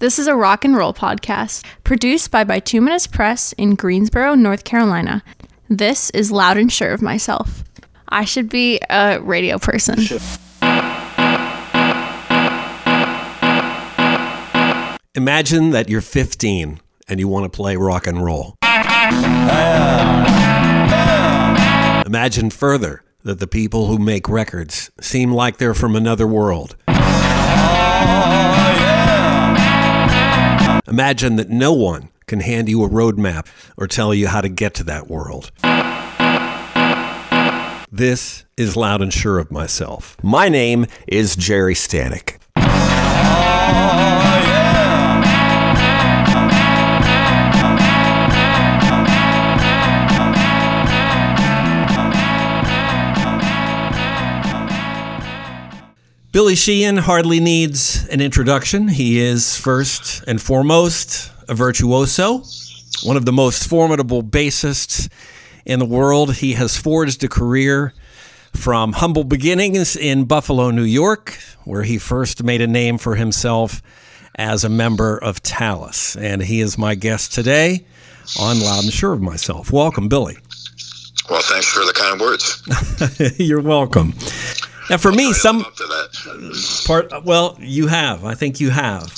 This is a rock and roll podcast produced by Bituminous Press in Greensboro, North Carolina. This is Loud and Sure of Myself. I should be a radio person. Imagine that you're 15 and you want to play rock and roll. Imagine further that the people who make records seem like they're from another world. Imagine that no one can hand you a roadmap or tell you how to get to that world. This is Loud and Sure of Myself. My name is Jerry Stanek. Oh, Billy Sheehan hardly needs an introduction. He is first and foremost a virtuoso, one of the most formidable bassists in the world. He has forged a career from humble beginnings in Buffalo, New York, where he first made a name for himself as a member of Talas. And he is my guest today on Loud and Sure of Myself. Welcome, Billy. Well, thanks for the kind words. You're welcome. Now, for me, some Up to that. part. Well, you have. I think you have.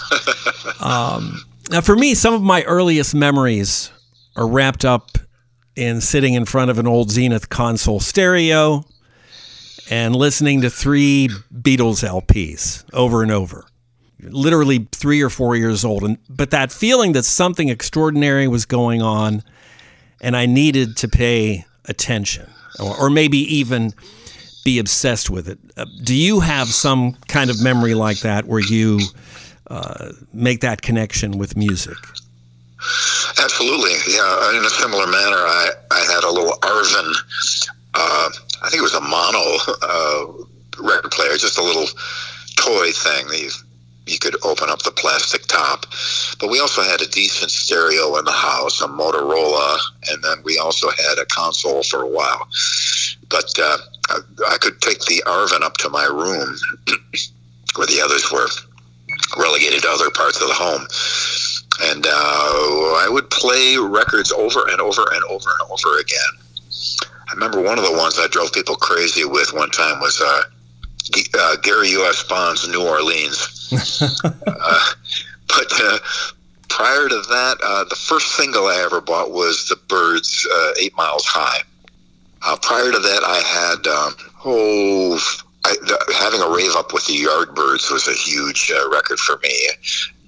um, now, for me, some of my earliest memories are wrapped up in sitting in front of an old Zenith console stereo and listening to three Beatles LPs over and over. Literally three or four years old, and but that feeling that something extraordinary was going on, and I needed to pay attention, or, or maybe even be obsessed with it. Uh, do you have some kind of memory like that where you uh, make that connection with music? Absolutely, yeah. In a similar manner, I, I had a little Arvin, uh, I think it was a mono uh, record player, just a little toy thing that you, you could open up the plastic top. But we also had a decent stereo in the house, a Motorola, and then we also had a console for a while. But uh, I, I could take the Arvin up to my room, where the others were relegated to other parts of the home and uh, I would play records over and over and over and over again. I remember one of the ones I drove people crazy with one time was uh, G- uh, Gary U.S. Bonds' New Orleans. uh, but uh, prior to that, uh, the first single I ever bought was The Byrds' uh, Eight Miles High. Uh, prior to that, I had, um, oh, I, the, having a rave up with the Yardbirds was a huge uh, record for me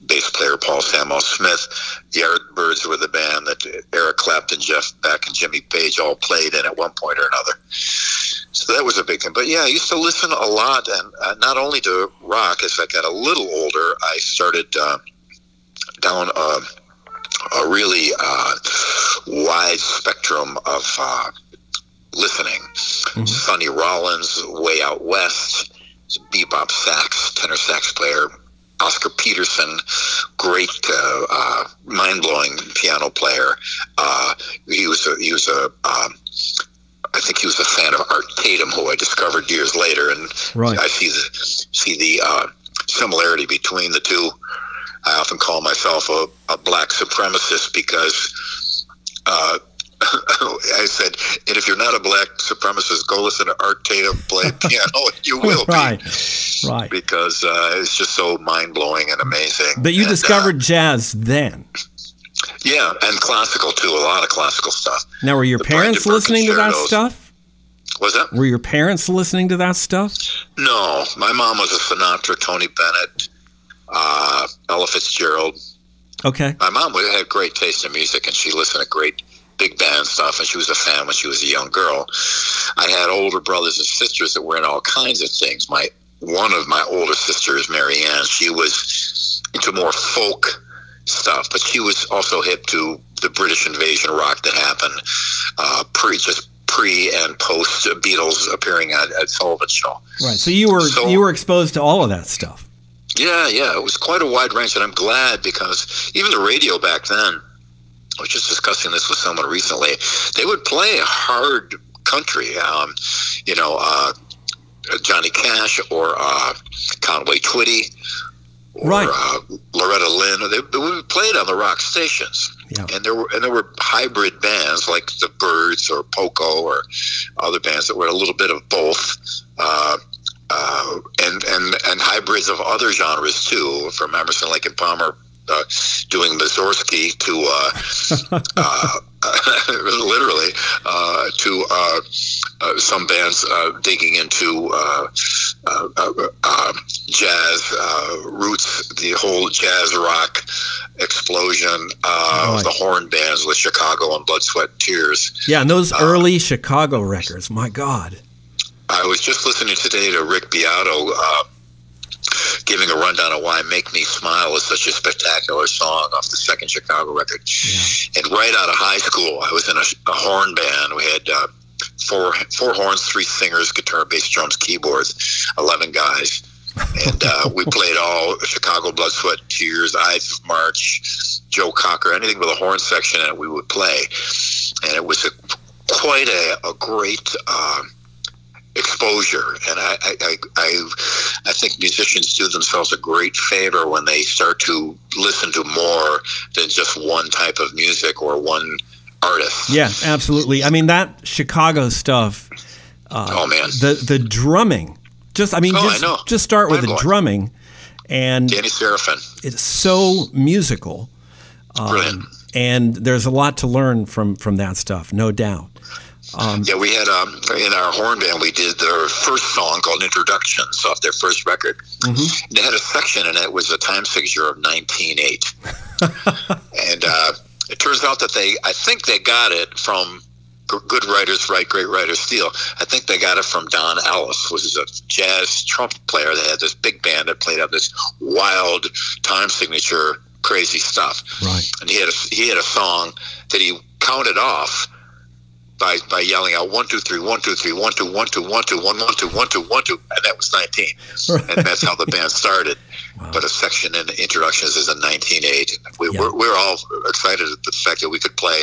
bass player Paul Samwell-Smith. The Yardbirds were the band that Eric Clapton, Jeff Beck, and Jimmy Page all played in at one point or another. So that was a big thing. But yeah, I used to listen a lot, and uh, not only to rock. As I got a little older, I started uh, down a, a really uh, wide spectrum of listening. Sonny Rollins, Way Out West, bebop sax, tenor sax player, Oscar Peterson, great, uh, uh, mind-blowing piano player. Uh, he was a, he was a, um, I think he was a fan of Art Tatum, who I discovered years later, and Right. I see the see the uh, similarity between the two. I often call myself a, a black supremacist because. Uh, I said, and if you're not a black supremacist, go listen to Art Tatum play piano. You will be right, right. because uh, it's just so mind blowing and amazing. But you And, uh, discovered jazz then. yeah, and classical too. A lot of classical stuff. Now, were your the parents listening to that stuff? Was that? Were your parents listening to that stuff? No, my mom was a Sinatra, Tony Bennett, uh, Ella Fitzgerald. Okay. My mom had great taste in music, and she listened to great big band stuff. And she was a fan when she was a young girl. I had older brothers and sisters that were in all kinds of things. My one of my older sisters, Marianne, she was into more folk stuff, but she was also hip to the British invasion rock that happened uh, pre just pre and post Beatles appearing at, at Sullivan Show. Right. So you were So- you were exposed to all of that stuff. Yeah, yeah, it was quite a wide range, and I'm glad because even the radio back then, I was just discussing this with someone recently, they would play hard country, um, you know, uh, Johnny Cash or uh, Conway Twitty or Right. uh, Loretta Lynn. They, they would be played on the rock stations, Yeah. and there were and there were hybrid bands like the Byrds or Poco or other bands that were a little bit of both. Uh, uh, and and and hybrids of other genres too, from Emerson, Lake and Palmer, uh, doing Mussorgsky to uh, uh, literally uh, to uh, uh, some bands uh, digging into uh, uh, uh, uh, jazz uh, roots, the whole jazz rock explosion uh, Right. of the horn bands with Chicago and Blood, Sweat, Tears. Yeah, and those early Chicago records, my God. I was just listening today to Rick Beato uh, giving a rundown of why "Make Me Smile" is such a spectacular song off the second Chicago record. And right out of high school, I was in a, a horn band. We had uh, four four horns, three singers, guitar, bass, drums, keyboards, eleven guys. and uh, we played all Chicago Blood, Sweat, Tears, Ides of March, Joe Cocker, anything with a horn section it, we would play. And it was a, quite a, a great uh, exposure. And I, I, I, I, I think musicians do themselves a great favor when they start to listen to more than just one type of music or one artist. Yeah, absolutely. I mean that Chicago stuff. Uh, oh, man. The the drumming. Just I mean, Oh, I just know. just start with the drumming, and Danny Seraphine. it's so musical. Um, Brilliant. And there's a lot to learn from from that stuff, no doubt. Yeah, we had um, in our horn band. We did their first song called "Introductions" off their first record. Mm-hmm. They had a section in it was a time signature of 1908, and uh, it turns out that they, I think they got it from Good Writers Write Great Writers Steal. I think they got it from Don Ellis, which is a jazz trumpet player that had this big band that played out this wild time signature crazy stuff. Right. And he had a, he had a song that he counted off by by yelling out one two three one two three one two one two one two one one two one two one two and that was nineteen and that's how the band started. But a section in the introductions is in nineteen eight. We Yeah. we're, we're all excited at the fact that we could play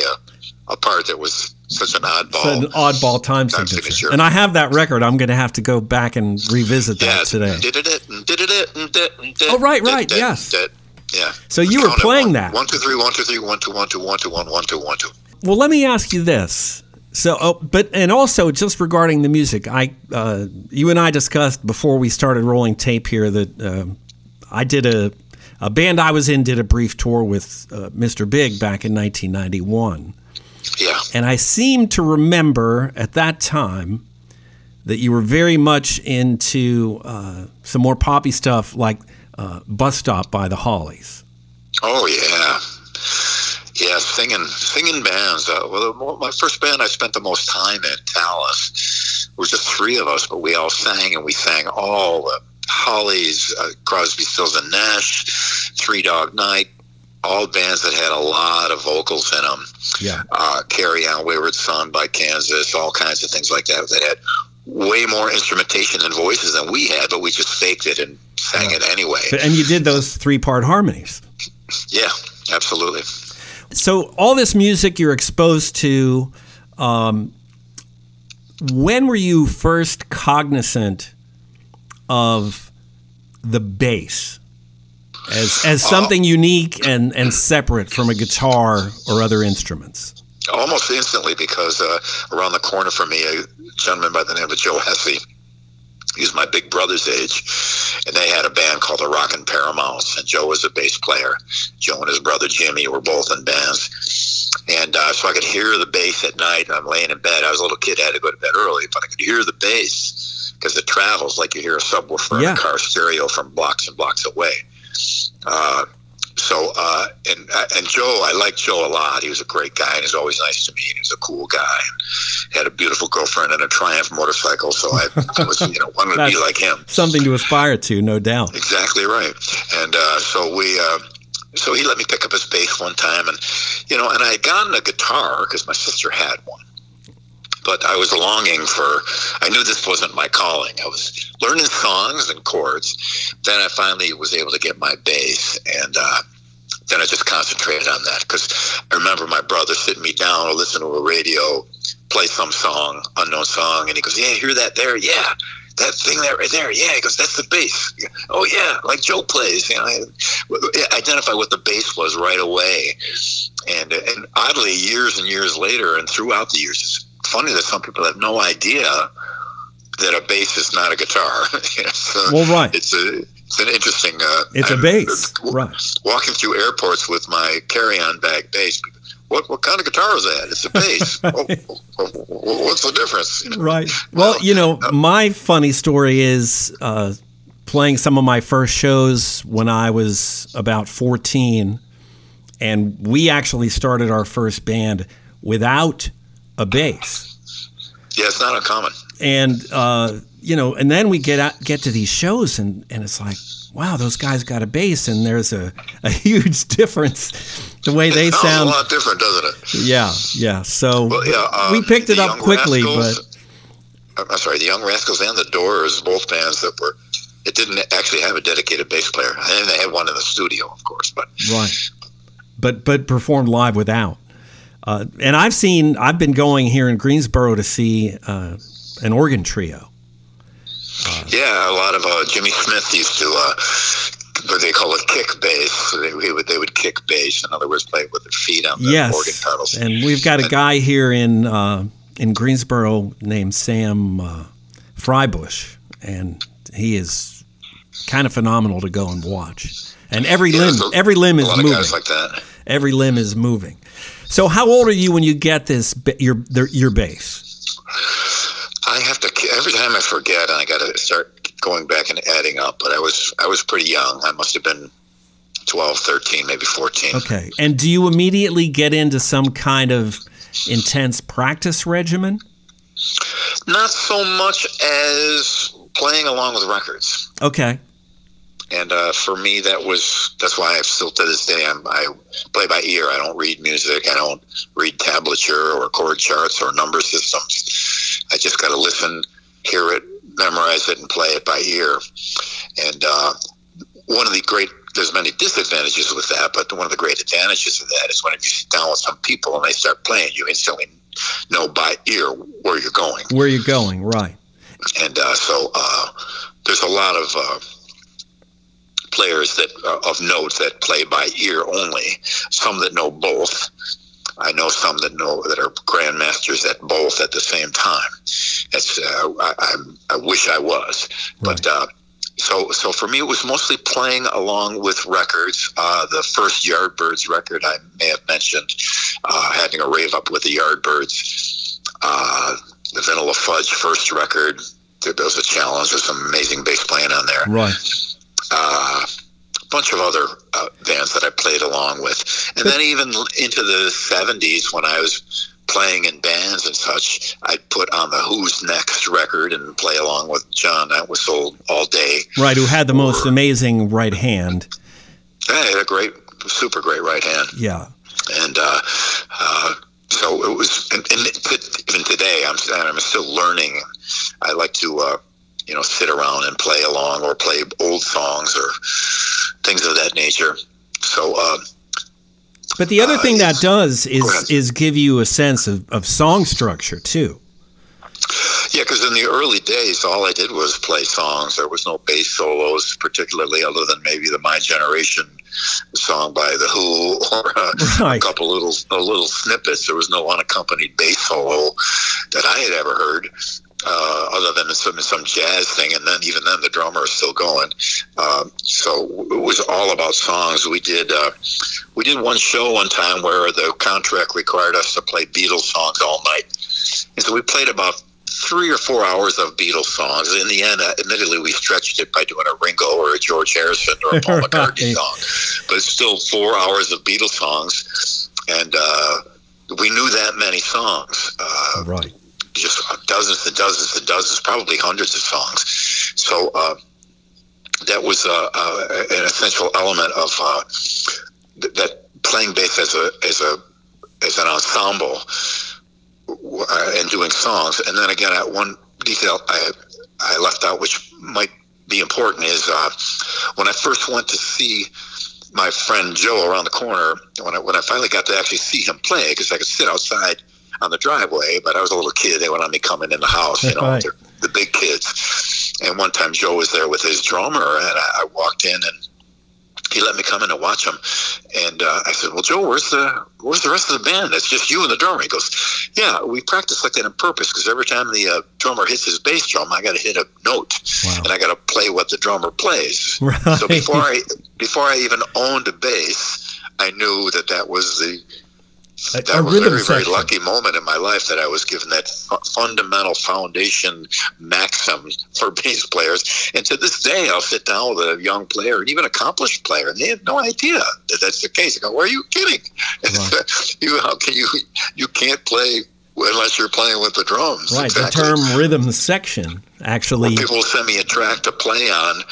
a, a part that was such an oddball. An oddball time Time signature. signature. And I have that record. I'm going to have to go back and revisit that yeah, today. Did it? Did it? Did it? Oh, right, right, yes. Yeah. So you were playing that. One two three one two three one two one two one two one one two one two. Well, let me ask you this. So, oh, but and also just regarding the music, I, uh, you and I discussed before we started rolling tape here that uh, I did a, a band I was in did a brief tour with uh, Mr. Big back in 1991, Yeah. and I seem to remember at that time that you were very much into uh, some more poppy stuff like uh, "Bus Stop" by the Hollies. Oh yeah, yeah. Singing, singing bands. Uh, well, my first band I spent the most time in, Talas, was just three of us, but we all sang and we sang all the Hollies, uh, Crosby, Stills and Nash, Three Dog Night, all bands that had a lot of vocals in them. Yeah. Uh, Carry On, Wayward Son by Kansas, all kinds of things like that that had way more instrumentation and voices than we had, but we just faked it and sang it anyway. And you did those three part harmonies. Yeah, absolutely. So all this music you're exposed to um, when were you first cognizant of the bass as, as something unique and, and separate from a guitar or other instruments? Almost instantly because uh, around the corner from me, a gentleman by the name of Joe Hesse, he was my big brother's age, and they had a band called the Rockin' Paramounts, and Joe was a bass player. Joe and his brother Jimmy were both in bands, and uh, so I could hear the bass at night. I'm laying in bed. I was a little kid, I had to go to bed early, but I could hear the bass because it travels like you hear a subwoofer Yeah. in a car stereo from blocks and blocks away. Uh, so uh, and and Joe, I liked Joe a lot. He was a great guy, and he was always nice to me. And he was a cool guy, and had a beautiful girlfriend and a Triumph motorcycle. So I, I was, you know, wanted to be like him. something to aspire to no doubt Exactly right. And uh, so we, uh, so he let me pick up his bass one time, and you know, and I had gotten a guitar because my sister had one. But I was longing for. I knew this wasn't my calling. I was learning songs and chords. Then I finally was able to get my bass, and uh, then I just concentrated on that because I remember my brother sitting me down or listen to a radio, play some song, unknown song, and he goes, "Yeah, hear that there? Yeah, that thing that right there. Yeah, he goes, that's the bass. Oh yeah, like Joe plays. You know, I, identify what the bass was right away. And and oddly, years and years later, and throughout the years, funny that some people have no idea that a bass is not a guitar. so well, right. It's a it's an interesting. Uh, it's a bass, right? Walking through airports with my carry-on bag bass. What what kind of guitar is that? It's a bass. oh, what's the difference? Right. Well, you know, my funny story is uh, playing some of my first shows when I was about fourteen, and we actually started our first band without a bass. Yeah, it's not uncommon. And uh, you know, and then we get out, get to these shows, and and it's like, wow, those guys got a bass, and there's a, a huge difference the way they sound. a lot different, doesn't it? Yeah, yeah. So well, yeah, uh, we picked it up quickly, Rascals, but I'm sorry, the Young Rascals and the Doors, both bands that were. It didn't actually have a dedicated bass player, and they had one in the studio, of course, but right. But but performed live without. Uh, and I've seen, I've been going here in Greensboro to see uh, an organ trio. Uh, yeah, a lot of uh, Jimmy Smith used to, uh, what they call it, kick bass. They, would they would kick bass. In other words, play with their feet on the yes. organ pedals. And we've got a guy here in uh, in Greensboro named Sam uh, Frybush, and he is kind of phenomenal to go and watch. And every yeah, limb, every limb is moving. like that. Every limb is moving. So, how old are you when you get this your your bass? I have to every time I forget, and I got to start going back and adding up. But I was I was pretty young. I must have been 12, 13, maybe 14. Okay. And do you immediately get into some kind of intense practice regimen? Not so much as playing along with records. Okay. And uh, for me, that was that's why I still to this day I'm, I play by ear. I don't read music. I don't read tablature or chord charts or number systems. I just got to listen, hear it, memorize it, and play it by ear. And uh, one of the great there's many disadvantages with that, but one of the great advantages of that is when you sit down with some people and they start playing, you instantly know by ear where you're going. Where you're going, right? And uh, so uh, there's a lot of uh, players that uh, of note that play by ear only. Some that know both. I know some that know that are grandmasters at both at the same time. That's uh, I, I, wish I was, right. but. Uh, so, so for me, it was mostly playing along with records. Uh, the first Yardbirds record I may have mentioned, uh, having a rave up with the Yardbirds. Uh, the Vanilla Fudge first record, there was a challenge. with some amazing bass playing on there. Right uh, a bunch of other uh, bands that I played along with, and then even into the '70s when I was playing in bands and such, I'd put on the Who's Next record and play along with John That was Entwistle all day. Right, who had the or, most amazing right hand. Yeah, he had a great, super great right hand. Yeah. And uh, uh, so it was, and, and even today, I'm, I'm still learning. I like to uh, you know, sit around and play along or play old songs or things of that nature. So, uh, but the other uh, thing that does is is give you a sense of, of song structure too. Yeah, because in the early days, all I did was play songs. There was no bass solos, particularly, other than maybe the My Generation song by the Who or a, right. a couple little little snippets. There was no unaccompanied bass solo that I had ever heard uh, other than some some jazz thing, and then even then the drummer is still going. Um, so it was all about songs. We did uh, we did one show one time where the contract required us to play Beatles songs all night, and so we played about three or four hours of Beatles songs. In the end, uh, admittedly, we stretched it by doing a Ringo or a George Harrison or a Paul McCartney song, but it's still four hours of Beatles songs, and uh, we knew that many songs. Uh, right just dozens and dozens and dozens, probably hundreds of songs. So uh, that was uh, uh, an essential element of uh, th- that playing bass as a as a as an ensemble uh, and doing songs. And then again, one detail I I left out, which might be important, is uh, when I first went to see my friend Joe around the corner when I when I finally got to actually see him play because I could sit outside on the driveway, but I was a little kid. They would not me coming in the house, you know, right. the big kids. And one time Joe was there with his drummer, and I, I walked in and he let me come in and watch him. And uh, I said, "Well, Joe, where's the where's the rest of the band? It's just you and the drummer." He goes, "Yeah, we practice like that on purpose because every time the uh, drummer hits his bass drum, I got to hit a note, Wow. and I got to play what the drummer plays. Right. So before I before I even owned a bass, I knew that that was the A, that a was a rhythm very very section. lucky moment in my life that I was given that fu- fundamental foundation maxim for bass players. And to this day, I'll sit down with a young player and even accomplished player, and they have no idea that that's the case. I go, "Where are you kidding? you how can you you can't play." Unless you're playing with the drums, Right. Exactly. The term rhythm section actually. People will send me a track to play on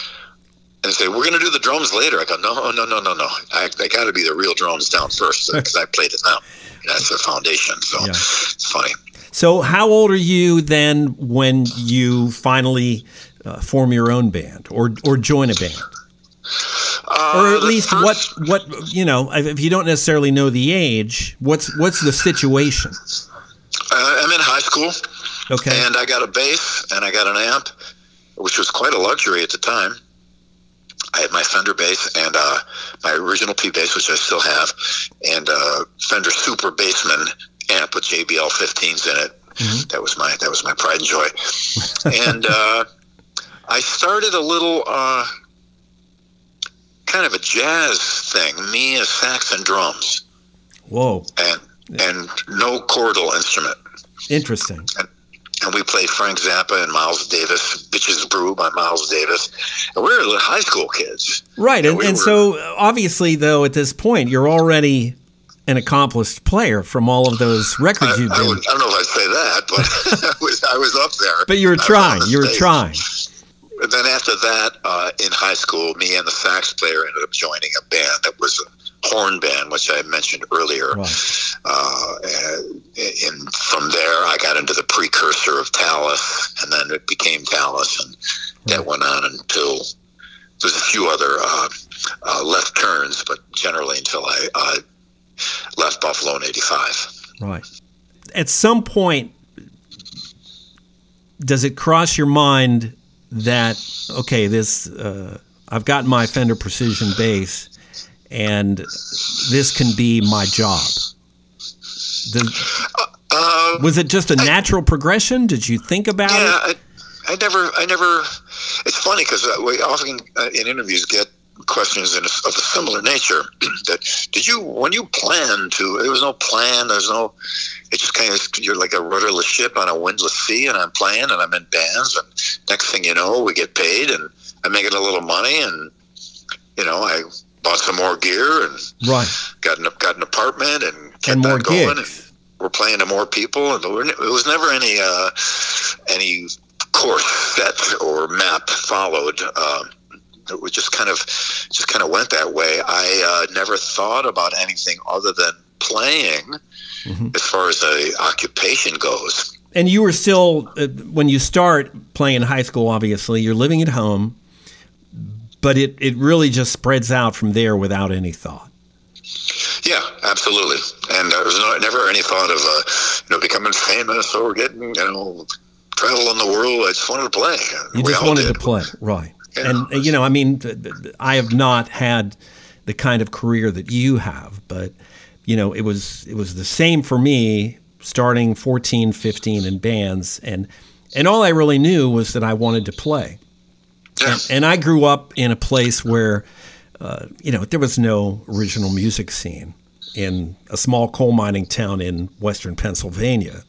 and say, We're going to do the drums later. I go, No, no, no, no, no. I, they got to be the real drums down first because I played it now. That's the foundation. So Yeah. it's funny. So, how old are you then when you finally uh, form your own band or or join a band? Uh, or at least first- what what you know if you don't necessarily know the age what's what's the situation Uh, I'm in high school okay and I got a bass and I got an amp, which was quite a luxury at the time. I had my Fender bass and uh, my original P bass, which I still have, and uh, Fender Super Bassman amp with JBL 15s in it. Mhm. That was my that was my pride and joy. and uh, I started a little uh, kind of a jazz thing, me a sax and drums, whoa and and no chordal instrument. interesting and we played Frank Zappa and Miles Davis, Bitches Brew by Miles Davis. And we were high school kids. right and, we and were- so obviously though at this point you're already an accomplished player from all of those I, records you've I, been would, I don't know if I'd say that, but I was I was up there. but you were trying you were trying And then after that, uh, in high school, me and the sax player ended up joining a band that was horn band, which I mentioned earlier. right Uh, and and from there, I got into the precursor of Talas, and then it became Talas, and that went on until there's a few other uh, uh, left turns, but generally until I uh, left Buffalo in '85. right at some point does it cross your mind that okay this uh, i've got my fender precision bass and this can be my job Does- Uh, was it just a natural progression did you think about it yeah, I, I never, I never. It's funny because we often uh, in interviews get questions in a, of a similar nature. that did you when you plan to? There was no plan. There's no. It just kind of you're like a rudderless ship on a windless sea, and I'm playing, and I'm in bands, and next thing you know, we get paid, and I'm making a little money, and you know, I bought some more gear and right got an got an apartment and kept and more that going. gigs And, we're playing to more people, and it was never any uh, any course set or map followed. Um, it was just kind of just kind of went that way. I uh, never thought about anything other than playing, Mhm. as far as a occupation goes. and you were still uh, when you start playing in high school obviously you're living at home but it, it really just spreads out from there without any thought Yeah, absolutely. And there was no, never any thought of uh, you know becoming famous or getting you know travel traveling the world. I just wanted to play. You We just wanted did. to play, right? Yeah. And uh, you know, I mean, I have not had the kind of career that you have, but you know, it was it was the same for me starting 14, 15 in bands and and all I really knew was that I wanted to play. Yeah. And I grew up in a place where uh, you know, there was no original music scene in a small coal mining town in western Pennsylvania.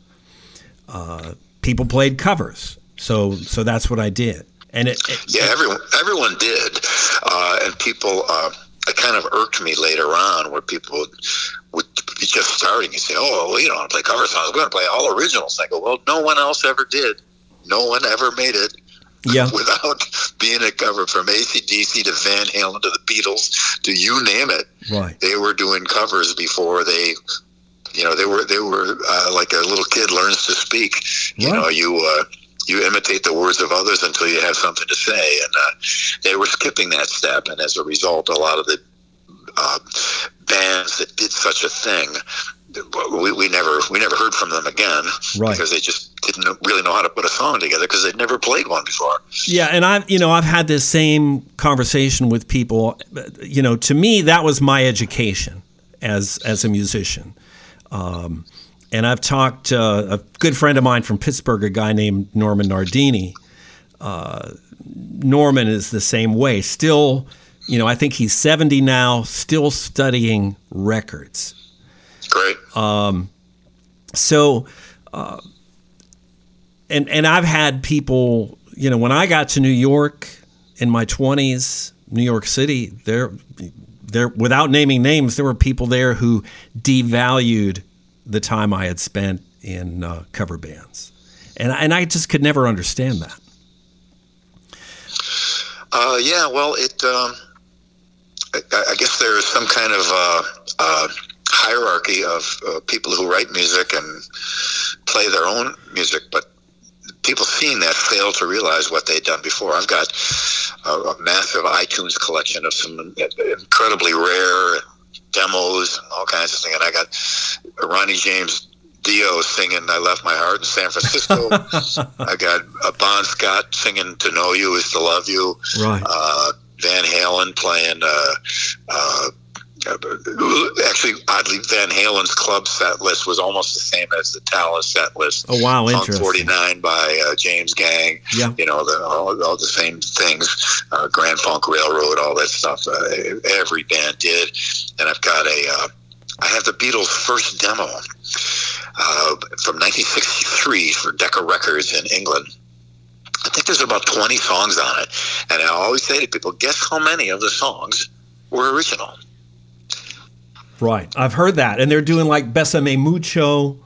Uh, people played covers, so so that's what I did. And it, it- Yeah, everyone everyone did, uh, and people. Uh, it kind of irked me later on, where people would, be just starting and say, "Oh, well, you don't want to play cover songs. We're going to play all originals." I go, "Well, no one else ever did. No one ever made it yeah, without being a cover from ACDC to Van Halen to the Beatles to you name it. right, They were doing covers before they." You know, they were they were uh, like a little kid learns to speak. You Right. know, you uh, you imitate the words of others until you have something to say, and uh, they were skipping that step, and as a result, a lot of the uh, bands that did such a thing, we, we never we never heard from them again Right. because they just didn't really know how to put a song together because they'd never played one before. Yeah, and I've you know I've had this same conversation with people. You know, to me that was my education as as a musician. Um, and I've talked uh, a good friend of mine from Pittsburgh, a guy named Norman Nardini. Uh, Norman is the same way. Still, you know, I think he's 70 now, still studying records. Great. Um, so, uh, and and I've had people, you know, when I got to New York in my 20s, New York City, there, there, without naming names, there were people there who devalued the time I had spent in uh, cover bands, and and I just could never understand that. Uh, yeah, well, it. Um, I, I, guess there is some kind of uh, uh, hierarchy of uh, people who write music and play their own music, but people seeing that fail to realize what they'd done before. I've got a, a massive iTunes collection of some incredibly rare demos and all kinds of things. And I got Ronnie James Dio singing "I Left My Heart in San Francisco." I got uh, Bon Scott singing "To Know You Is to Love You." Right. Uh, Van Halen playing. Uh, uh, actually, oddly, Van Halen's club set list was almost the same as the Talas set list. Oh wow, Funk 49 by uh, James Gang. Yeah. You know, the, all, all the same things. Uh, Grand Funk Railroad, all that stuff. Uh, every band did. And I've got a. Uh, I have the Beatles' first demo uh, from 1963 for Decca Records in England. I think there's about 20 songs on it. And I always say to people, guess how many of the songs were original? Right. I've heard that. And they're doing like Besame Mucho.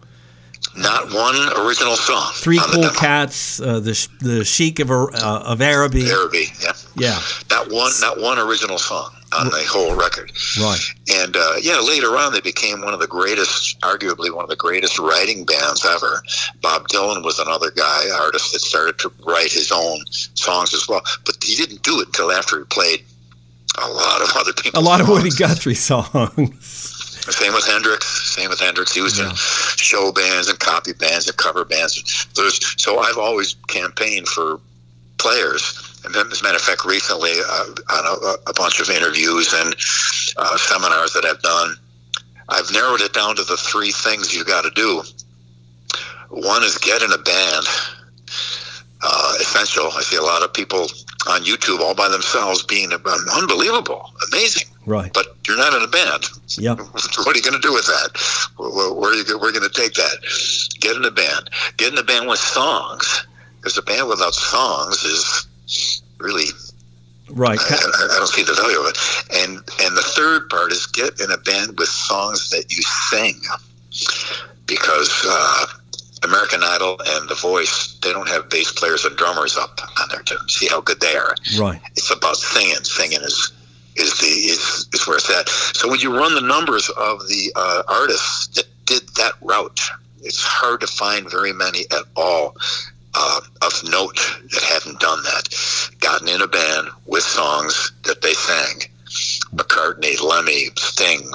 Not one original song. Three Cool Cats, uh, the the Sheik of uh, of Araby. Araby, yeah. Yeah. Not one, not one original song on the whole record. Right. And uh, yeah, later on they became one of the greatest, arguably one of the greatest writing bands ever. Bob Dylan was another guy, artist that started to write his own songs as well, but he didn't do it until after he played a lot of other people. A lot songs. of Woody Guthrie songs. Same with Hendrix. Same with Hendrix. He was yeah. in show bands and copy bands and cover bands. There's, so I've always campaigned for players. And then, as a matter of fact, recently uh, on a, a, bunch of interviews and uh, seminars that I've done, I've narrowed it down to the three things you got to do. One is get in a band. Uh, essential. I see a lot of people on YouTube all by themselves being unbelievable, amazing. Right. But you're not in a band. Yeah. what are you going to do with that? Where, where are you? We're going to take that. Get in a band. Get in a band with songs, because a band without songs is really right. I, I, don't see the value of it. And and the third part is get in a band with songs that you sing, because. Uh, American Idol and The Voice, they don't have bass players and drummers up on there to see how good they are. Right. It's about singing. Singing is is the is, is where it's at. So when you run the numbers of the uh, artists that did that route, it's hard to find very many at all uh, of note that hadn't done that. Gotten in a band with songs that they sang. McCartney, Lemmy, Sting,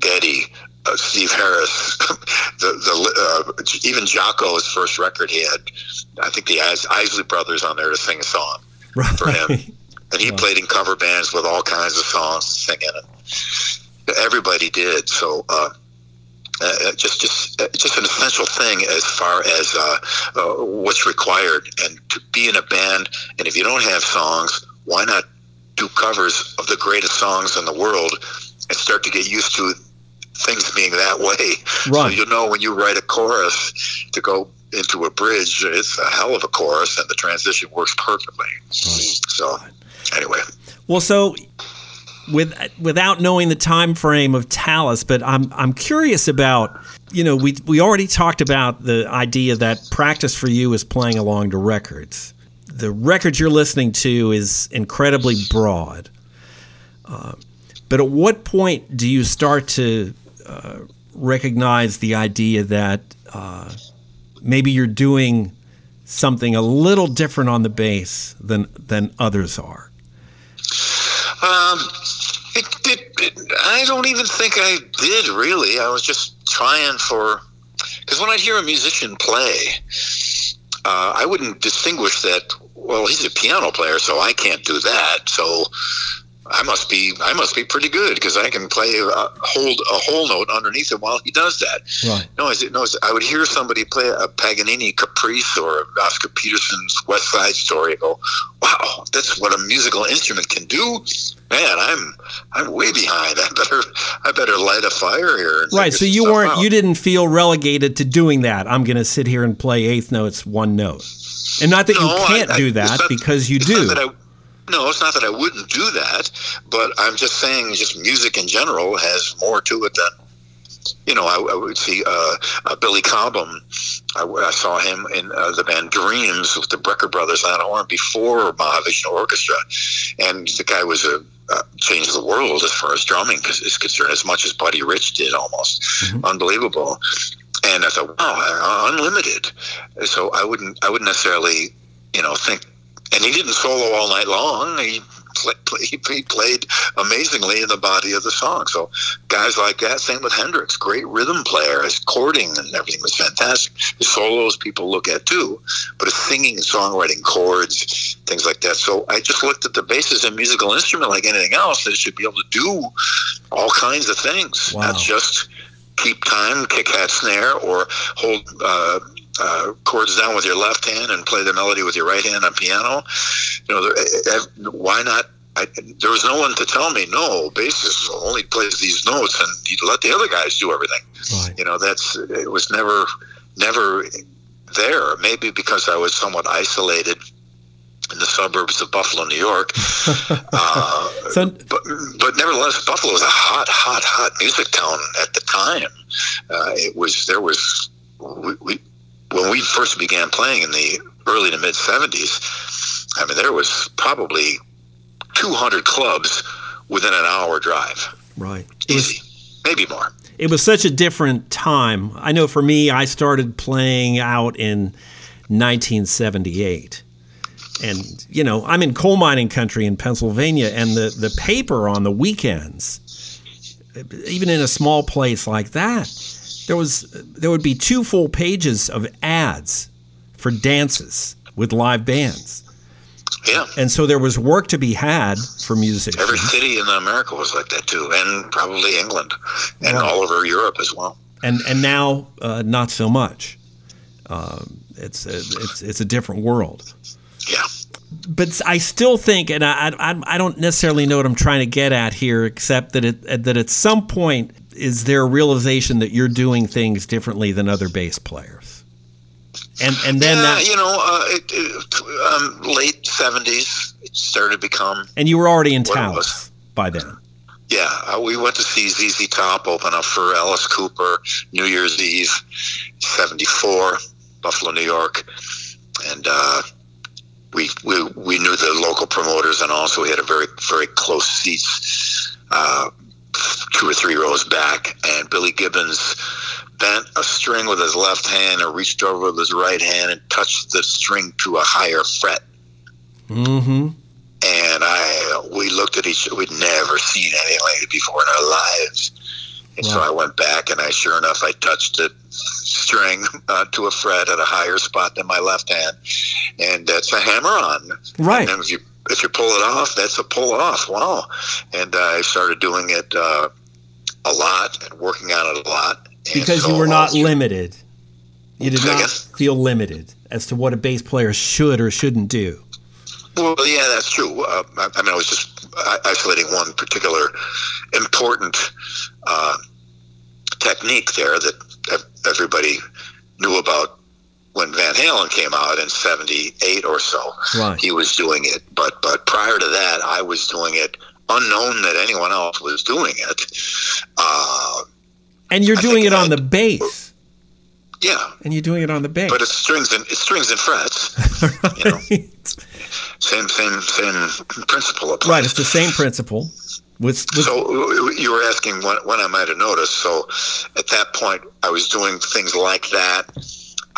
Geddy, uh, Steve Harris, the the uh, even Jaco's first record he had, I think the Isley Brothers on there to sing a song right. for him, and he right. played in cover bands with all kinds of songs, singing, and everybody did. So. Uh, uh, just just uh, just an essential thing as far as uh, uh, what's required and to be in a band and if you don't have songs why not do covers of the greatest songs in the world and start to get used to things being that way. Right. So you know when you write a chorus to go into a bridge, it's a hell of a chorus, and the transition works perfectly. Right. So anyway. Well, so with without knowing the time frame of Talas, but I'm I'm curious about you know we we already talked about the idea that practice for you is playing along to records. The record you're listening to is incredibly broad. Uh, but at what point do you start to recognize the idea that uh, maybe you're doing something a little different on the bass than than others are? Um, it, it, it, I don't even think I did really. I was just trying for because when I'd hear a musician play, uh, I wouldn't distinguish that. Well, he's a piano player, so I can't do that. So I must be I must be pretty good because I can play a, hold a whole note underneath it while he does that. Right. No, I, no, I would hear somebody play a Paganini Caprice or Oscar Peterson's West Side Story. and go, wow, that's what a musical instrument can do. Man, I'm I'm way behind. I better I better light a fire here. Right. So you weren't out. you didn't feel relegated to doing that. I'm going to sit here and play eighth notes one note. And not that No, you can't I- do that not- because you do. Not that I- no, it's not that I wouldn't do that, but I'm just saying, just music in general has more to it than, you know, I, I would see uh, uh, Billy Cobham. I, I saw him in uh, the band Dreams with the Brecker Brothers on horn before Mahavishnu Orchestra, and the guy was a uh, changed the world as far as drumming is concerned, as much as Buddy Rich did, almost unbelievable. And I thought, wow, unlimited. So I wouldn't, I wouldn't necessarily, you know, think. And he didn't solo all night long. He play, play, he played amazingly in the body of the song. So guys like that. Same with Hendrix, great rhythm player. His chording and everything was fantastic. His solos people look at too, but his singing songwriting, chords, things like that. So I just looked at the bass as a musical instrument like anything else. It should be able to do all kinds of things, Wow. not just keep time, kick hat snare, or hold uh, uh, chords down with your left hand and play the melody with your right hand on piano. You know, there, eh, eh, why not? I, there was no one to tell me no. Bassist only plays these notes, and you let the other guys do everything. Right. You know, that's it was never, never there. Maybe because I was somewhat isolated in the suburbs of Buffalo, New York. uh, So but but nevertheless, Buffalo was a hot, hot, hot music town at the time. Uh, it was there was we, we when we first began playing in the early to mid '70s. I mean, there was probably 200 clubs within an hour drive, right. It was maybe more. it was such a different time. I know for me, I started playing out in 1978. And, you know, I'm in coal mining country in Pennsylvania, and the, the paper on the weekends, even in a small place like that, there was there would be two full pages of ads for dances with live bands. Yeah. And so there was work to be had for musicians. Every city in America was like that too, and probably England and all over Europe as well. and and now uh, not so much. Um, it's a, it's it's a different world. Yeah. But I still think, and I, I I don't necessarily know what I'm trying to get at here, except that it that at some point is there a realization that you're doing things differently than other bass players, and and then yeah, that you know, uh, it, it, um, late seventies, it started to become. and you were already in Talas by then. Yeah, uh, we went to see ZZ Top open up for Alice Cooper New Year's Eve, '74, Buffalo, New York, and uh, we, we we knew the local promoters, and also we had a very very close seats, uh, two or three rows back, and Billy Gibbons bent a string with his left hand and reached over with his right hand and touched the string to a higher fret. Mm-hmm. and I we looked at each. We'd never seen anything like it before in our lives. And so I went back, and I sure enough, I touched the string uh, to a fret at a higher spot than my left hand, and that's a hammer on. Right. And then if you if you pull it off, that's a pull off. Wow. And uh, I started doing it uh, a lot and working on it a lot. Because so you were not also- limited. You did not feel limited as to what a bass player should or shouldn't do. Well, yeah, that's true. Uh, I, I mean, I was just isolating one particular important uh, technique there that everybody knew about when Van Halen came out in '78 or so. Right. He was doing it, but but prior to that, I was doing it unknown that anyone else was doing it. Uh, And you're I doing it on I- the bass. yeah, And you're doing it on the bass. but it's strings and it's strings and frets. you know. Same same same principle applies. right. It's the same principle. With, with So you were asking when, when I might have noticed. So at that point, I was doing things like that.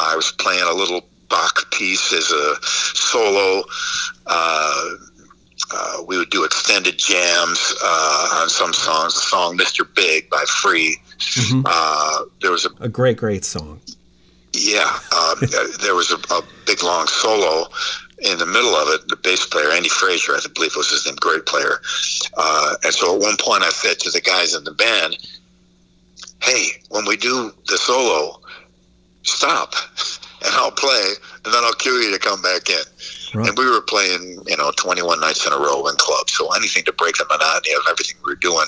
I was playing a little Bach piece as a solo. Uh, uh, we would do extended jams uh, on some songs. The song "Mr. Big" by Free. Mhm. Uh, there was a a great, great song. Yeah, um, there was a, a, big long solo in the middle of it. The bass player, Andy Fraser, I believe was his name, great player. Uh, and so at one point, I said to the guys in the band, "Hey, when we do the solo, stop, and I'll play, and then I'll cue you to come back in." Right. And we were playing, you know, 21 nights in a row in clubs. So anything to break the monotony of everything we were doing,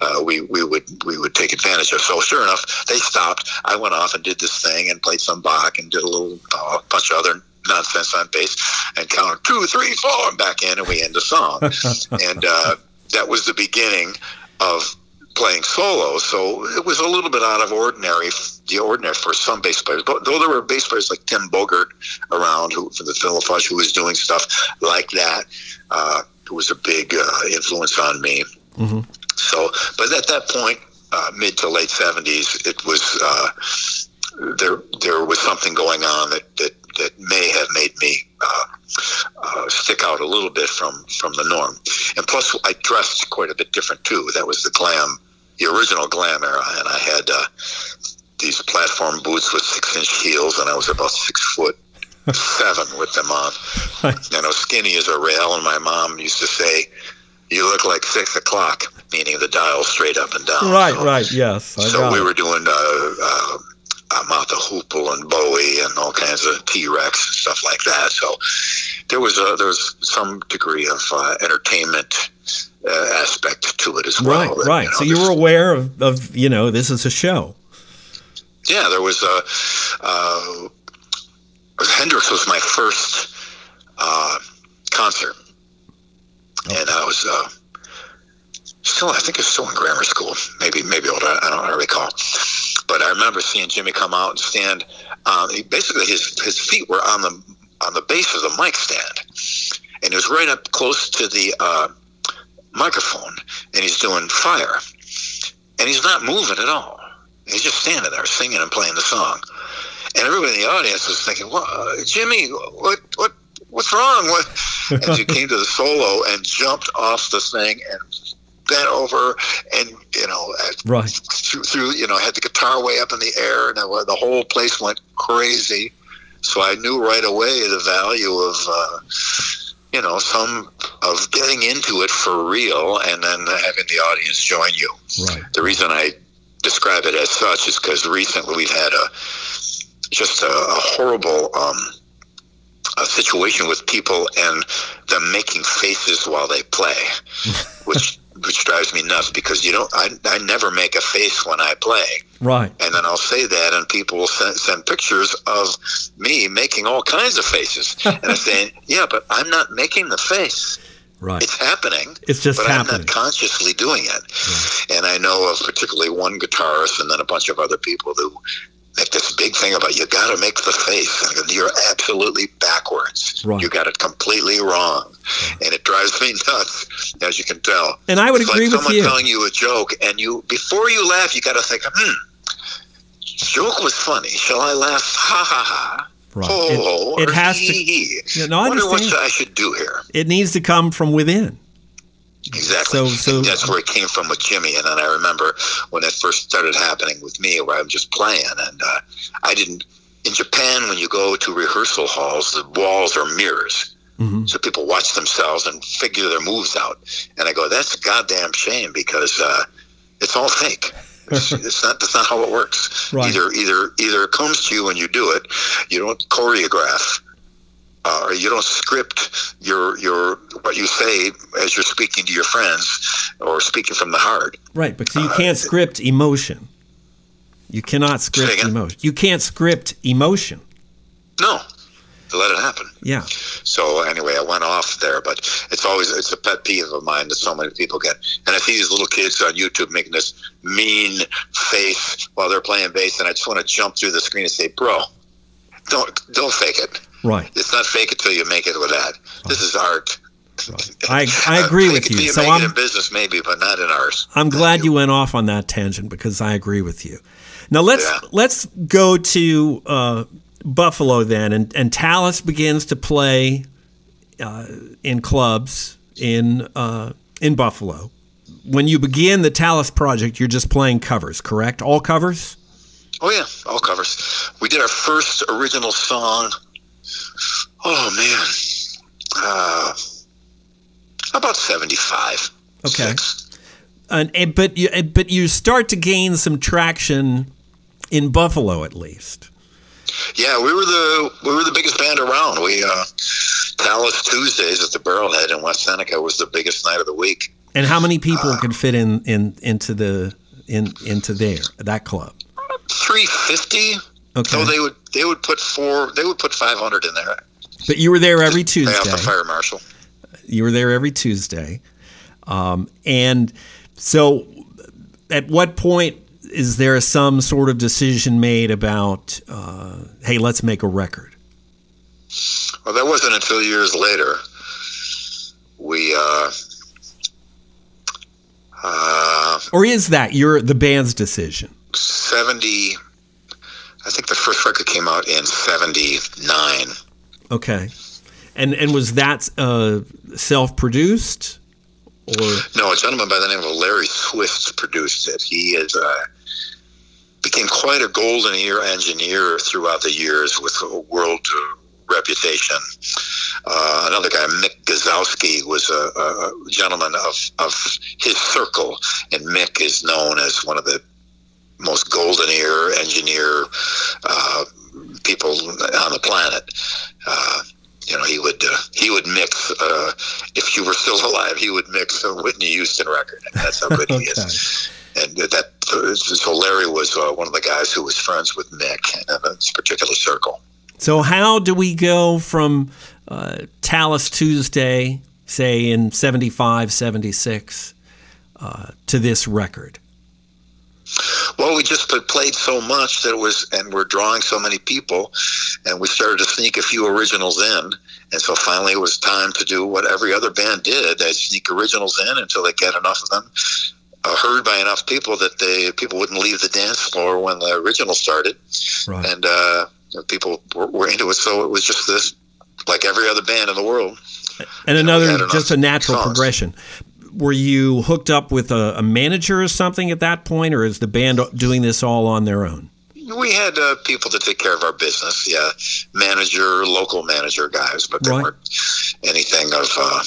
uh, we, we would we would take advantage of. So sure enough, they stopped. I went off and did this thing and played some Bach and did a little uh, bunch of other nonsense on bass and counted two, three, four, and back in, and we end the song. and uh, that was the beginning of playing solo, so it was a little bit out of ordinary, the ordinary for some bass players. But though there were bass players like Tim Bogert around, who for the Vanilla Fudge, who was doing stuff like that, uh, who was a big uh, influence on me. Mm-hmm. So, but at that point, uh, mid to late seventies, it was uh, there. There was something going on that that, that may have made me uh, uh, stick out a little bit from from the norm. And plus, I dressed quite a bit different too. That was the glam the original glam era, and I had uh, these platform boots with six inch heels, and I was about six foot seven with them on. You know, skinny as a rail, and my mom used to say, "You look like six o'clock," meaning the dial straight up and down. Right, so, right, yes. I so we it. were doing. Uh, uh, Mott Hoople and Bowie and all kinds of T Rex and stuff like that. So there was a, there was some degree of uh, entertainment uh, aspect to it as well. Right, that, right. You know, so you were aware of, of, you know, this is a show. Yeah, there was a. Uh, Hendrix was my first uh, concert, oh. and I was uh, still, I think it's still in grammar school. Maybe, maybe older. I don't, I don't recall. But I remember seeing Jimi come out and stand. Uh, he, basically, his his feet were on the on the base of the mic stand, and he was right up close to the uh, microphone and he's doing fire. And he's not moving at all. He's just standing there singing and playing the song. And everybody in the audience was thinking, "What, uh, Jimi? What? What? What's wrong?" What? And he came to the solo and jumped off the thing and bent over and you know right through, through, you know had the guitar way up in the air and the whole place went crazy. So I knew right away the value of. Uh, you know, some of getting into it for real and then having the audience join you. Right. The reason I describe it as such is because recently we've had a just a, a horrible um, a situation with people and them making faces while they play, which which drives me nuts because you don't. I, I never make a face when I play. Right. And then I'll say that, and people will send, send pictures of me making all kinds of faces, and I'm saying, yeah, but I'm not making the face. Right. It's happening. It's just but happening. I'm not consciously doing it. Right. And I know of particularly one guitarist and then a bunch of other people who make this big thing about you got to make the face. And you're absolutely backwards. Right. You got it completely wrong, and it drives me nuts, as you can tell. And I would it's agree like with someone you. telling you a joke, and you before you laugh, you got to think, hmm, joke was funny. Shall I laugh? Ha ha ha. Right. Oh, it, it has to. Yeah, no, I wonder understand. what I should do here. It needs to come from within. Exactly. So, so that's where it came from with Jimi. And then I remember when it first started happening with me, where I'm just playing, and uh, I didn't. In Japan, when you go to rehearsal halls, the walls are mirrors. Mm-hmm. So people watch themselves and figure their moves out. And I go, that's a goddamn shame because uh, it's all fake. It's, it's, not. That's not how it works. Right. Either either either it comes to you when you do it. You don't choreograph uh, you don't script your your what you say as you're speaking to your friends or speaking from the heart. Right, because you can't uh, script emotion. You cannot script emotion. You can't script emotion. No, to let it happen. Yeah. So anyway, I went off there, but it's always it's a pet peeve of mine that so many people get. And I see these little kids on YouTube making this mean face while they're playing bass, and I just want to jump through the screen and say, "Bro, don't don't fake it." Right. It's not fake it till you make it with that. This is art. Right. I, I agree with you. you so I'm in business maybe, but not in ours. I'm glad you went off on that tangent because I agree with you. Now let's yeah. let's go to uh, Buffalo then, and and Talas begins to play uh, in clubs in uh, in Buffalo. When you begin the Talas project, you're just playing covers, correct? All covers. Oh yeah, all covers. We did our first original song. Oh man, uh, about seventy-five. Okay. And, and but you but you start to gain some traction in Buffalo at least. Yeah, we were the we were the biggest band around. We uh, Talas Tuesdays at the Barrelhead in West Seneca was the biggest night of the week. And how many people could fit in, in into the in into there that club? Three fifty. Okay. So they would they would put four they would put five hundred in there. But you were there every Pay off the Tuesday. fire marshal. You were there every Tuesday, um, and so at what point is there some sort of decision made about, uh, hey, let's make a record? Well, that wasn't until years later. We uh, uh, Or is that your the band's decision? seventy. I think the first record came out in seventy nine. Okay, and and was that uh, self produced or No, a gentleman by the name of Larry Swist produced it. He is uh, became quite a golden ear engineer throughout the years with a world uh, reputation. Uh, another guy, Mick Guzauski, was a, a gentleman of, of his circle, and Mick is known as one of the most golden ear engineer uh, people on the planet. Uh, you know, he would uh, he would mix. Uh, if you were still alive, he would mix a Whitney Houston record. That's how good he is. And that so Larry was uh, one of the guys who was friends with Mick in this particular circle. So how do we go from uh, Talas Tuesday, say in 75, 76, uh, to this record? Well, we just played so much that it was, and we're drawing so many people, and we started to sneak a few originals in. And so finally, it was time to do what every other band did: they sneak originals in until they get enough of them uh, heard by enough people that they people wouldn't leave the dance floor when the original started, Right. and uh, people were, were into it. So it was just this, like every other band in the world. And another, just a natural songs. progression. Were you hooked up with a, a manager or something at that point, or is the band doing this all on their own? We had uh, people to take care of our business, yeah, manager, local manager guys, but there Right. weren't anything of uh,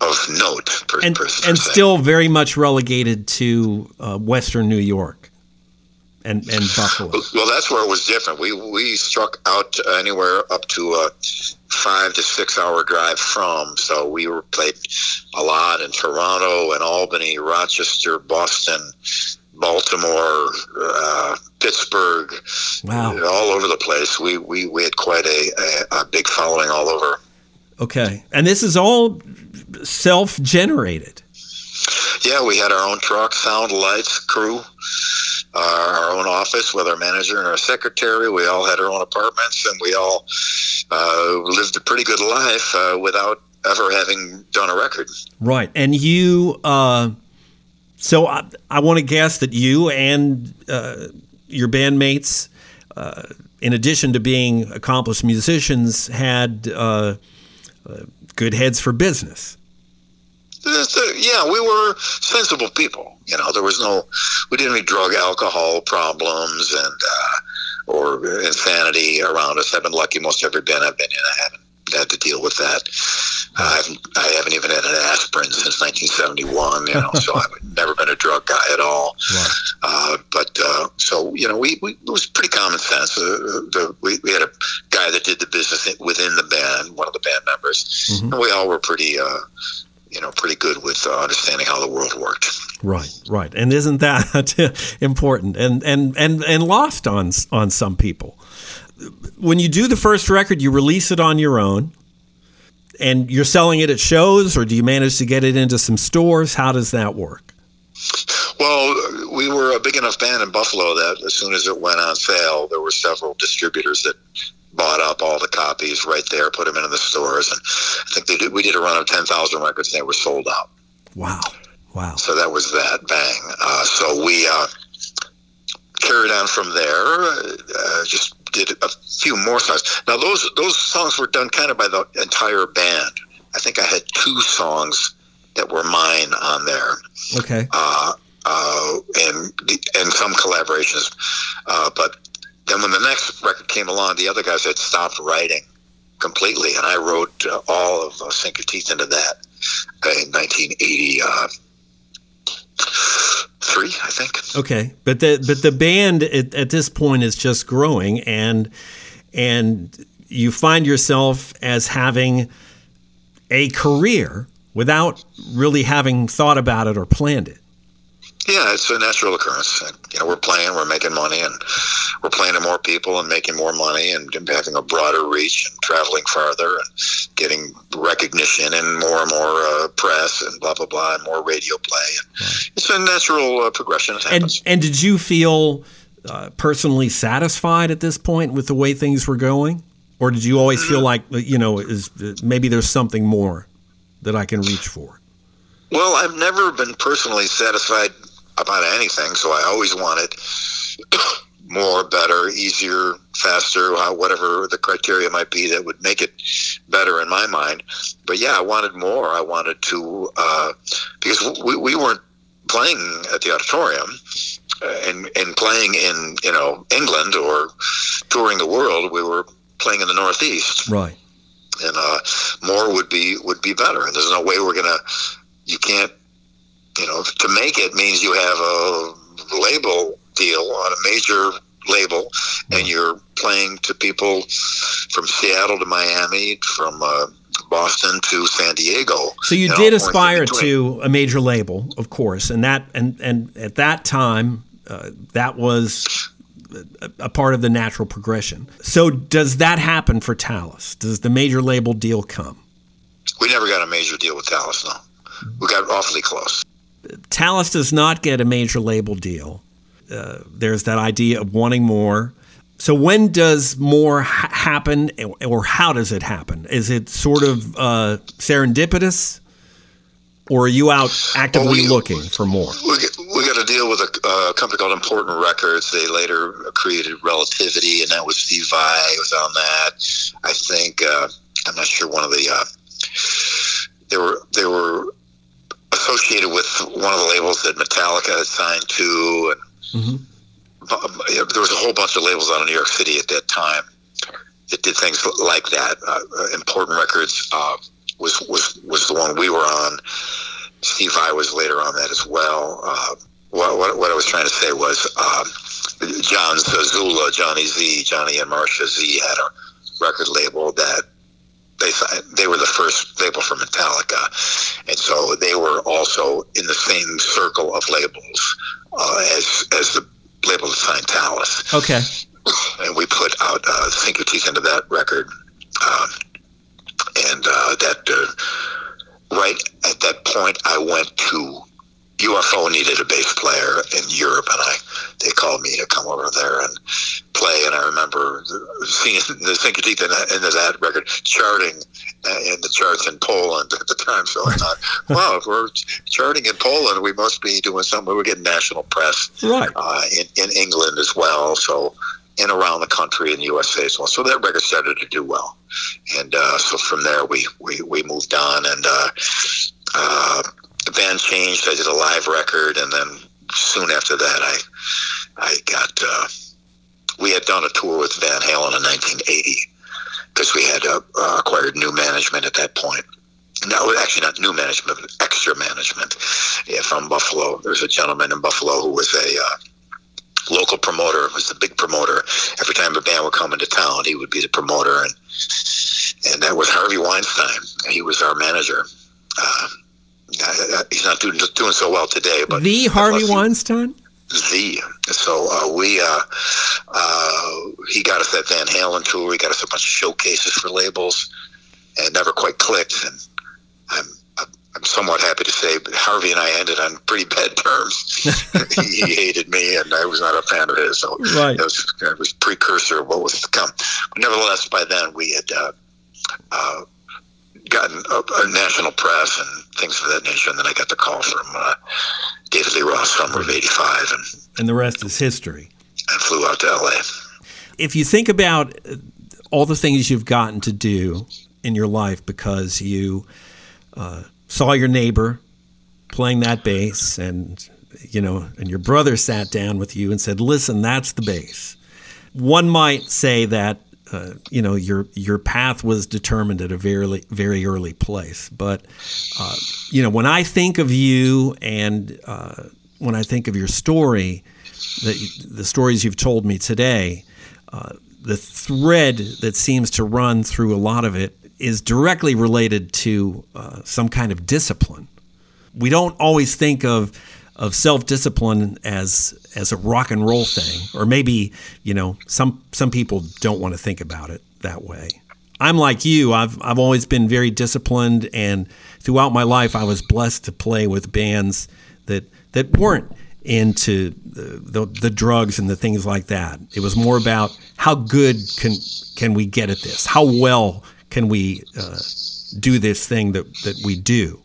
of note per, And per, per and still very much relegated to uh, Western New York and and Buffalo. Well, that's where it was different. We we struck out anywhere up to a five to six hour drive from. So we were played a lot in Toronto and Albany, Rochester, Boston, Baltimore, uh, Pittsburgh, Wow. all over the place. We we, we had quite a, a, a big following all over. Okay, and this is all self-generated. Yeah, we had our own truck, sound, lights, crew, uh, our own office with our manager and our secretary. We all had our own apartments, and we all uh, lived a pretty good life uh, without ever having done a record. Right. And you, uh, so I, I want to guess that you and uh, your bandmates, uh, in addition to being accomplished musicians, had uh, uh, good heads for business. Yeah, we were sensible people. You know, there was no, we didn't have any drug, alcohol problems and uh, or insanity around us. I've been lucky. Most every band I've been in, I haven't had to deal with that. I haven't, I haven't even had an aspirin since 1971. You know, so I've never been a drug guy at all. Right. Uh, but uh, so you know, we, we it was pretty common sense. Uh, the, we, we had a guy that did the business within the band, one of the band members, and we all were pretty, uh, you know, pretty good with uh, understanding how the world worked. Right, right, and isn't that important and and and and lost on on some people? When you do the first record, you release it on your own, and you're selling it at shows, or do you manage to get it into some stores? How does that work? Well, we were a big enough band in Buffalo that as soon as it went on sale, there were several distributors that bought up all the copies right there, put them into the stores, and I think they did, we did a run of ten thousand records, and they were sold out. Wow, wow. So that was that bang. Uh, so we uh, carried on from there. Uh, just did a few more songs. Now those those songs were done kind of by the entire band. I think I had two songs that were mine on there, Okay, uh, uh, and the- and some collaborations. Uh, but then when the next record came along, the other guys had stopped writing completely, and I wrote uh, all of uh, "Sink Your Teeth into That" in 1983, I think. Okay, but the but the band at, at this point is just growing, and and you find yourself as having a career without really having thought about it or planned it. Yeah, it's a natural occurrence. And, you know, we're playing, we're making money, and we're playing to more people and making more money and having a broader reach and traveling farther and getting recognition and more and more uh, press and blah blah blah and more radio play. And. It's a natural uh, progression. And and did you feel uh, personally satisfied at this point with the way things were going, or did you always feel mm-hmm. like you know is maybe there's something more that I can reach for? Well, I've never been personally satisfied about anything. So I always wanted more, better, easier, faster, whatever the criteria might be that would make it better in my mind. But yeah, I wanted more. I wanted to, uh, because we, we weren't playing at the auditorium uh, and, and playing in, you know, England or touring the world. We were playing in the Northeast. Right. And uh, more would be would be better. And there's no way we're gonna. You can't you know, to make it means you have a label deal on a major label, and you're playing to people from Seattle to Miami, from uh, Boston to San Diego. So you, did aspire to a major label, of course, and that and and at that time, uh, that was a, a part of the natural progression. So does that happen for Talas? Does the major label deal come? We never got a major deal with Talas. No, we got awfully close. Talas does not get a major label deal. Uh, there's that idea of wanting more. So when does more ha- happen, or how does it happen? Is it sort of uh, serendipitous, or are you out actively well, we, looking for more? We, we got a deal with a uh, company called Important Records. They later created Relativity, and that was Steve Vai was on that. I think uh, I'm not sure one of the uh, they were they were associated with one of the labels that Metallica had signed to, and mm-hmm. there was a whole bunch of labels out of New York City at that time that did things like that. Uh, Important Records uh, was was was the one we were on. Steve Vai was later on that as well. Uh, what, what, what, I was trying to say was um, John Zazula, Johnny Z, Johnny and Marsha Z had a record label that they they were the first label for Metallica, and so they were also in the same circle of labels uh, as as the label that signed Talas. Okay. And we put out uh, "Sink Your Teeth" into that record, um, and uh, that uh, right at that point, I went to UFO needed a bass player in Europe, and I they called me to come over there and play. And I remember seeing the Sink Your Teeth into that record charting in the charts in Poland at the time. So I thought, wow, if we're charting in Poland, we must be doing something. We were getting national press right. uh, in, in England as well. So and around the country in the USA as well. So that record started to do well, and uh, so from there we we, we moved on and. Uh, uh, the band changed. I did a live record, and then soon after that, I I got. Uh, we had done a tour with Van Halen in 1980 because we had uh, acquired new management at that point. No, actually not new management, but extra management yeah, from Buffalo. there was a gentleman in Buffalo who was a uh, local promoter, was the big promoter. Every time a band would come into town, he would be the promoter, and and that was Harvey Weinstein. He was our manager. Uh, uh, he's not doing doing so well today. But the Harvey Weinstein. The so uh, we uh, uh, he got us that Van Halen tour. He got us a bunch of showcases for labels, and never quite clicked. And I'm I'm somewhat happy to say, but Harvey and I ended on pretty bad terms. he, hated me, and I was not a fan of his. So right. it was was precursor of what was to come. But nevertheless, by then we had. Uh, uh, gotten a, a, national press and things of that nature. And then I got the call from uh, David Lee Roth, summer of '85, and and the rest is history. I flew out to LA. If you think about all the things you've gotten to do in your life because you uh, saw your neighbor playing that bass and you know and your brother sat down with you and said listen that's the bass one might say that uh, you know your your path was determined at a very very early place. But uh, you know when I think of you and uh, when I think of your story, the the stories you've told me today, uh, the thread that seems to run through a lot of it is directly related to uh, some kind of discipline. We don't always think of of self discipline as as a rock and roll thing, or maybe you know some some people don't want to think about it that way. I'm like you. I've I've always been very disciplined, and throughout my life, I was blessed to play with bands that that weren't into the, the, the drugs and the things like that. It was more about how good can can we get at this? How well can we uh, do this thing that that we do?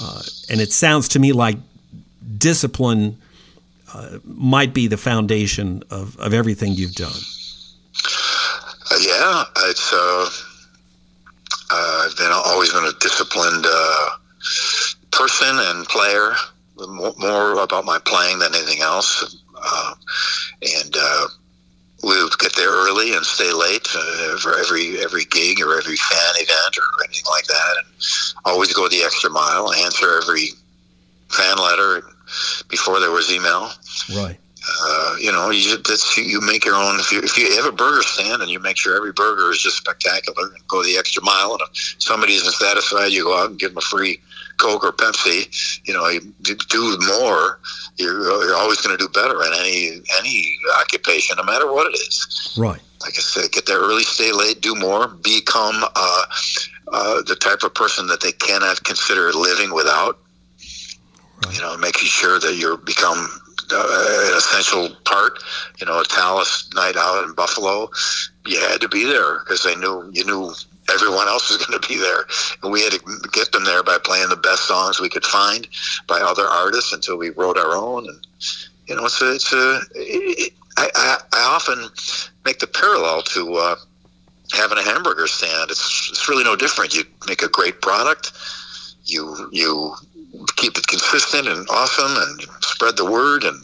Uh, and it sounds to me like discipline uh, might be the foundation of, of everything you've done. Uh, yeah, it's. Uh, uh, I've been always been a disciplined uh, person and player. More about my playing than anything else, and we would get there early and stay late for every every gig or every fan event or anything like that, and always go the extra mile, answer every fan letter before there was email. Right. Uh, you know, you just, you make your own. If you, if you have a burger stand and you make sure every burger is just spectacular and go the extra mile, and if somebody isn't satisfied, you go out and give them a free Coke or Pepsi. You know, you do more. You're, you're always going to do better in any any occupation, no matter what it is. Right. Like I said, get there early, stay late, do more, become uh, uh, the type of person that they cannot consider living without Right. You know, making sure that you become uh, an essential part. You know, a Talas night out in Buffalo, you had to be there because they knew you knew everyone else was going to be there, and we had to get them there by playing the best songs we could find by other artists until we wrote our own. And you know, it's a, it's a. It, I, I, I often make the parallel to uh, having a hamburger stand. It's it's really no different. You make a great product. You you keep it consistent and awesome and spread the word and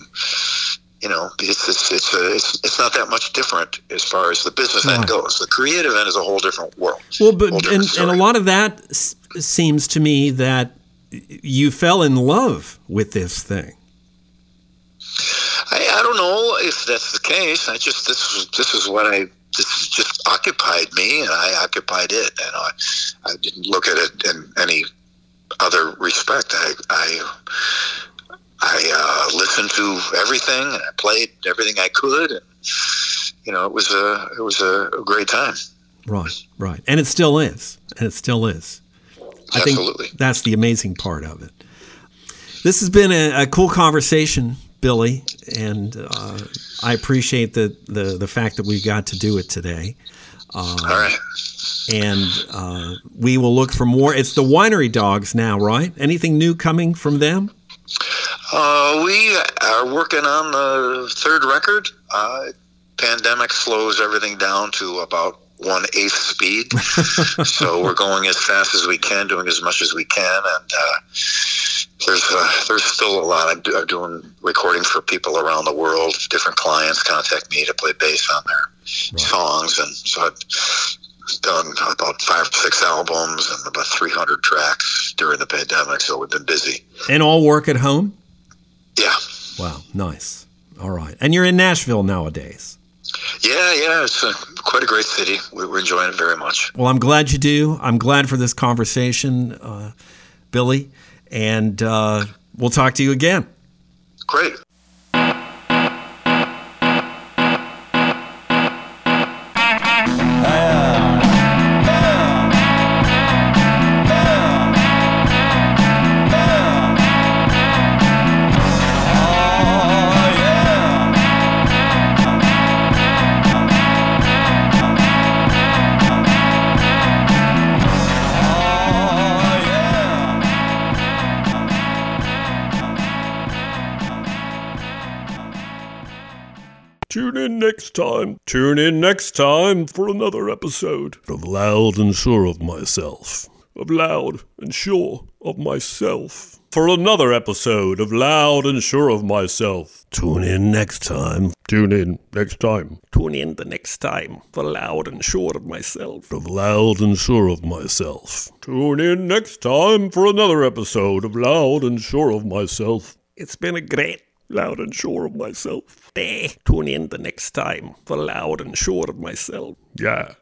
you know it's it's it's, a, it's, it's not that much different as far as the business end goes. The creative end is a whole different world. Well but and, and a lot of that s- seems to me that you fell in love with this thing. I, I don't know if that's the case. I just this was this is what i this just occupied me and i occupied it and i i didn't look at it in any other respect. I I, I uh, listened to everything and I played everything I could, and you know it was a it was a, great time. Right, right, and it still is, and it still is. I Absolutely. think that's the amazing part of it. This has been a, a cool conversation, Billy, and uh, I appreciate the, the the fact that we got to do it today. Uh, All right and uh, we will look for more. It's the Winery Dogs now, right? Anything new coming from them? Uh, we are working on the third record. Uh, pandemic slows everything down to about one eighth speed, so we're going as fast as we can, doing as much as we can, and uh, there's uh, there's still a lot. I'm, doing recording for people around the world. Different clients contact me to play bass on their right. songs, and so I've done about five or six albums and about 300 tracks during the pandemic, so we've been busy. And all work at home? Yeah. Wow, nice. All right. And you're in Nashville nowadays? Yeah, yeah. It's a, quite a great city. We're enjoying it very much. Well, I'm glad you do. I'm glad for this conversation, uh, Billy. And uh, we'll talk to you again. Great. Next time. Tune in next time for another episode of Loud and Sure of Myself. of Loud and Sure of Myself. For another episode of Loud and Sure of Myself. Tune in next time. Tune in next time Tune in the next time for Loud and Sure of Myself. of Loud and Sure of Myself. Tune in next time for another episode of Loud and Sure of Myself. It's been a great Loud and Sure of Myself day. Tune in the next time for Loud and Sure of Myself. Yeah.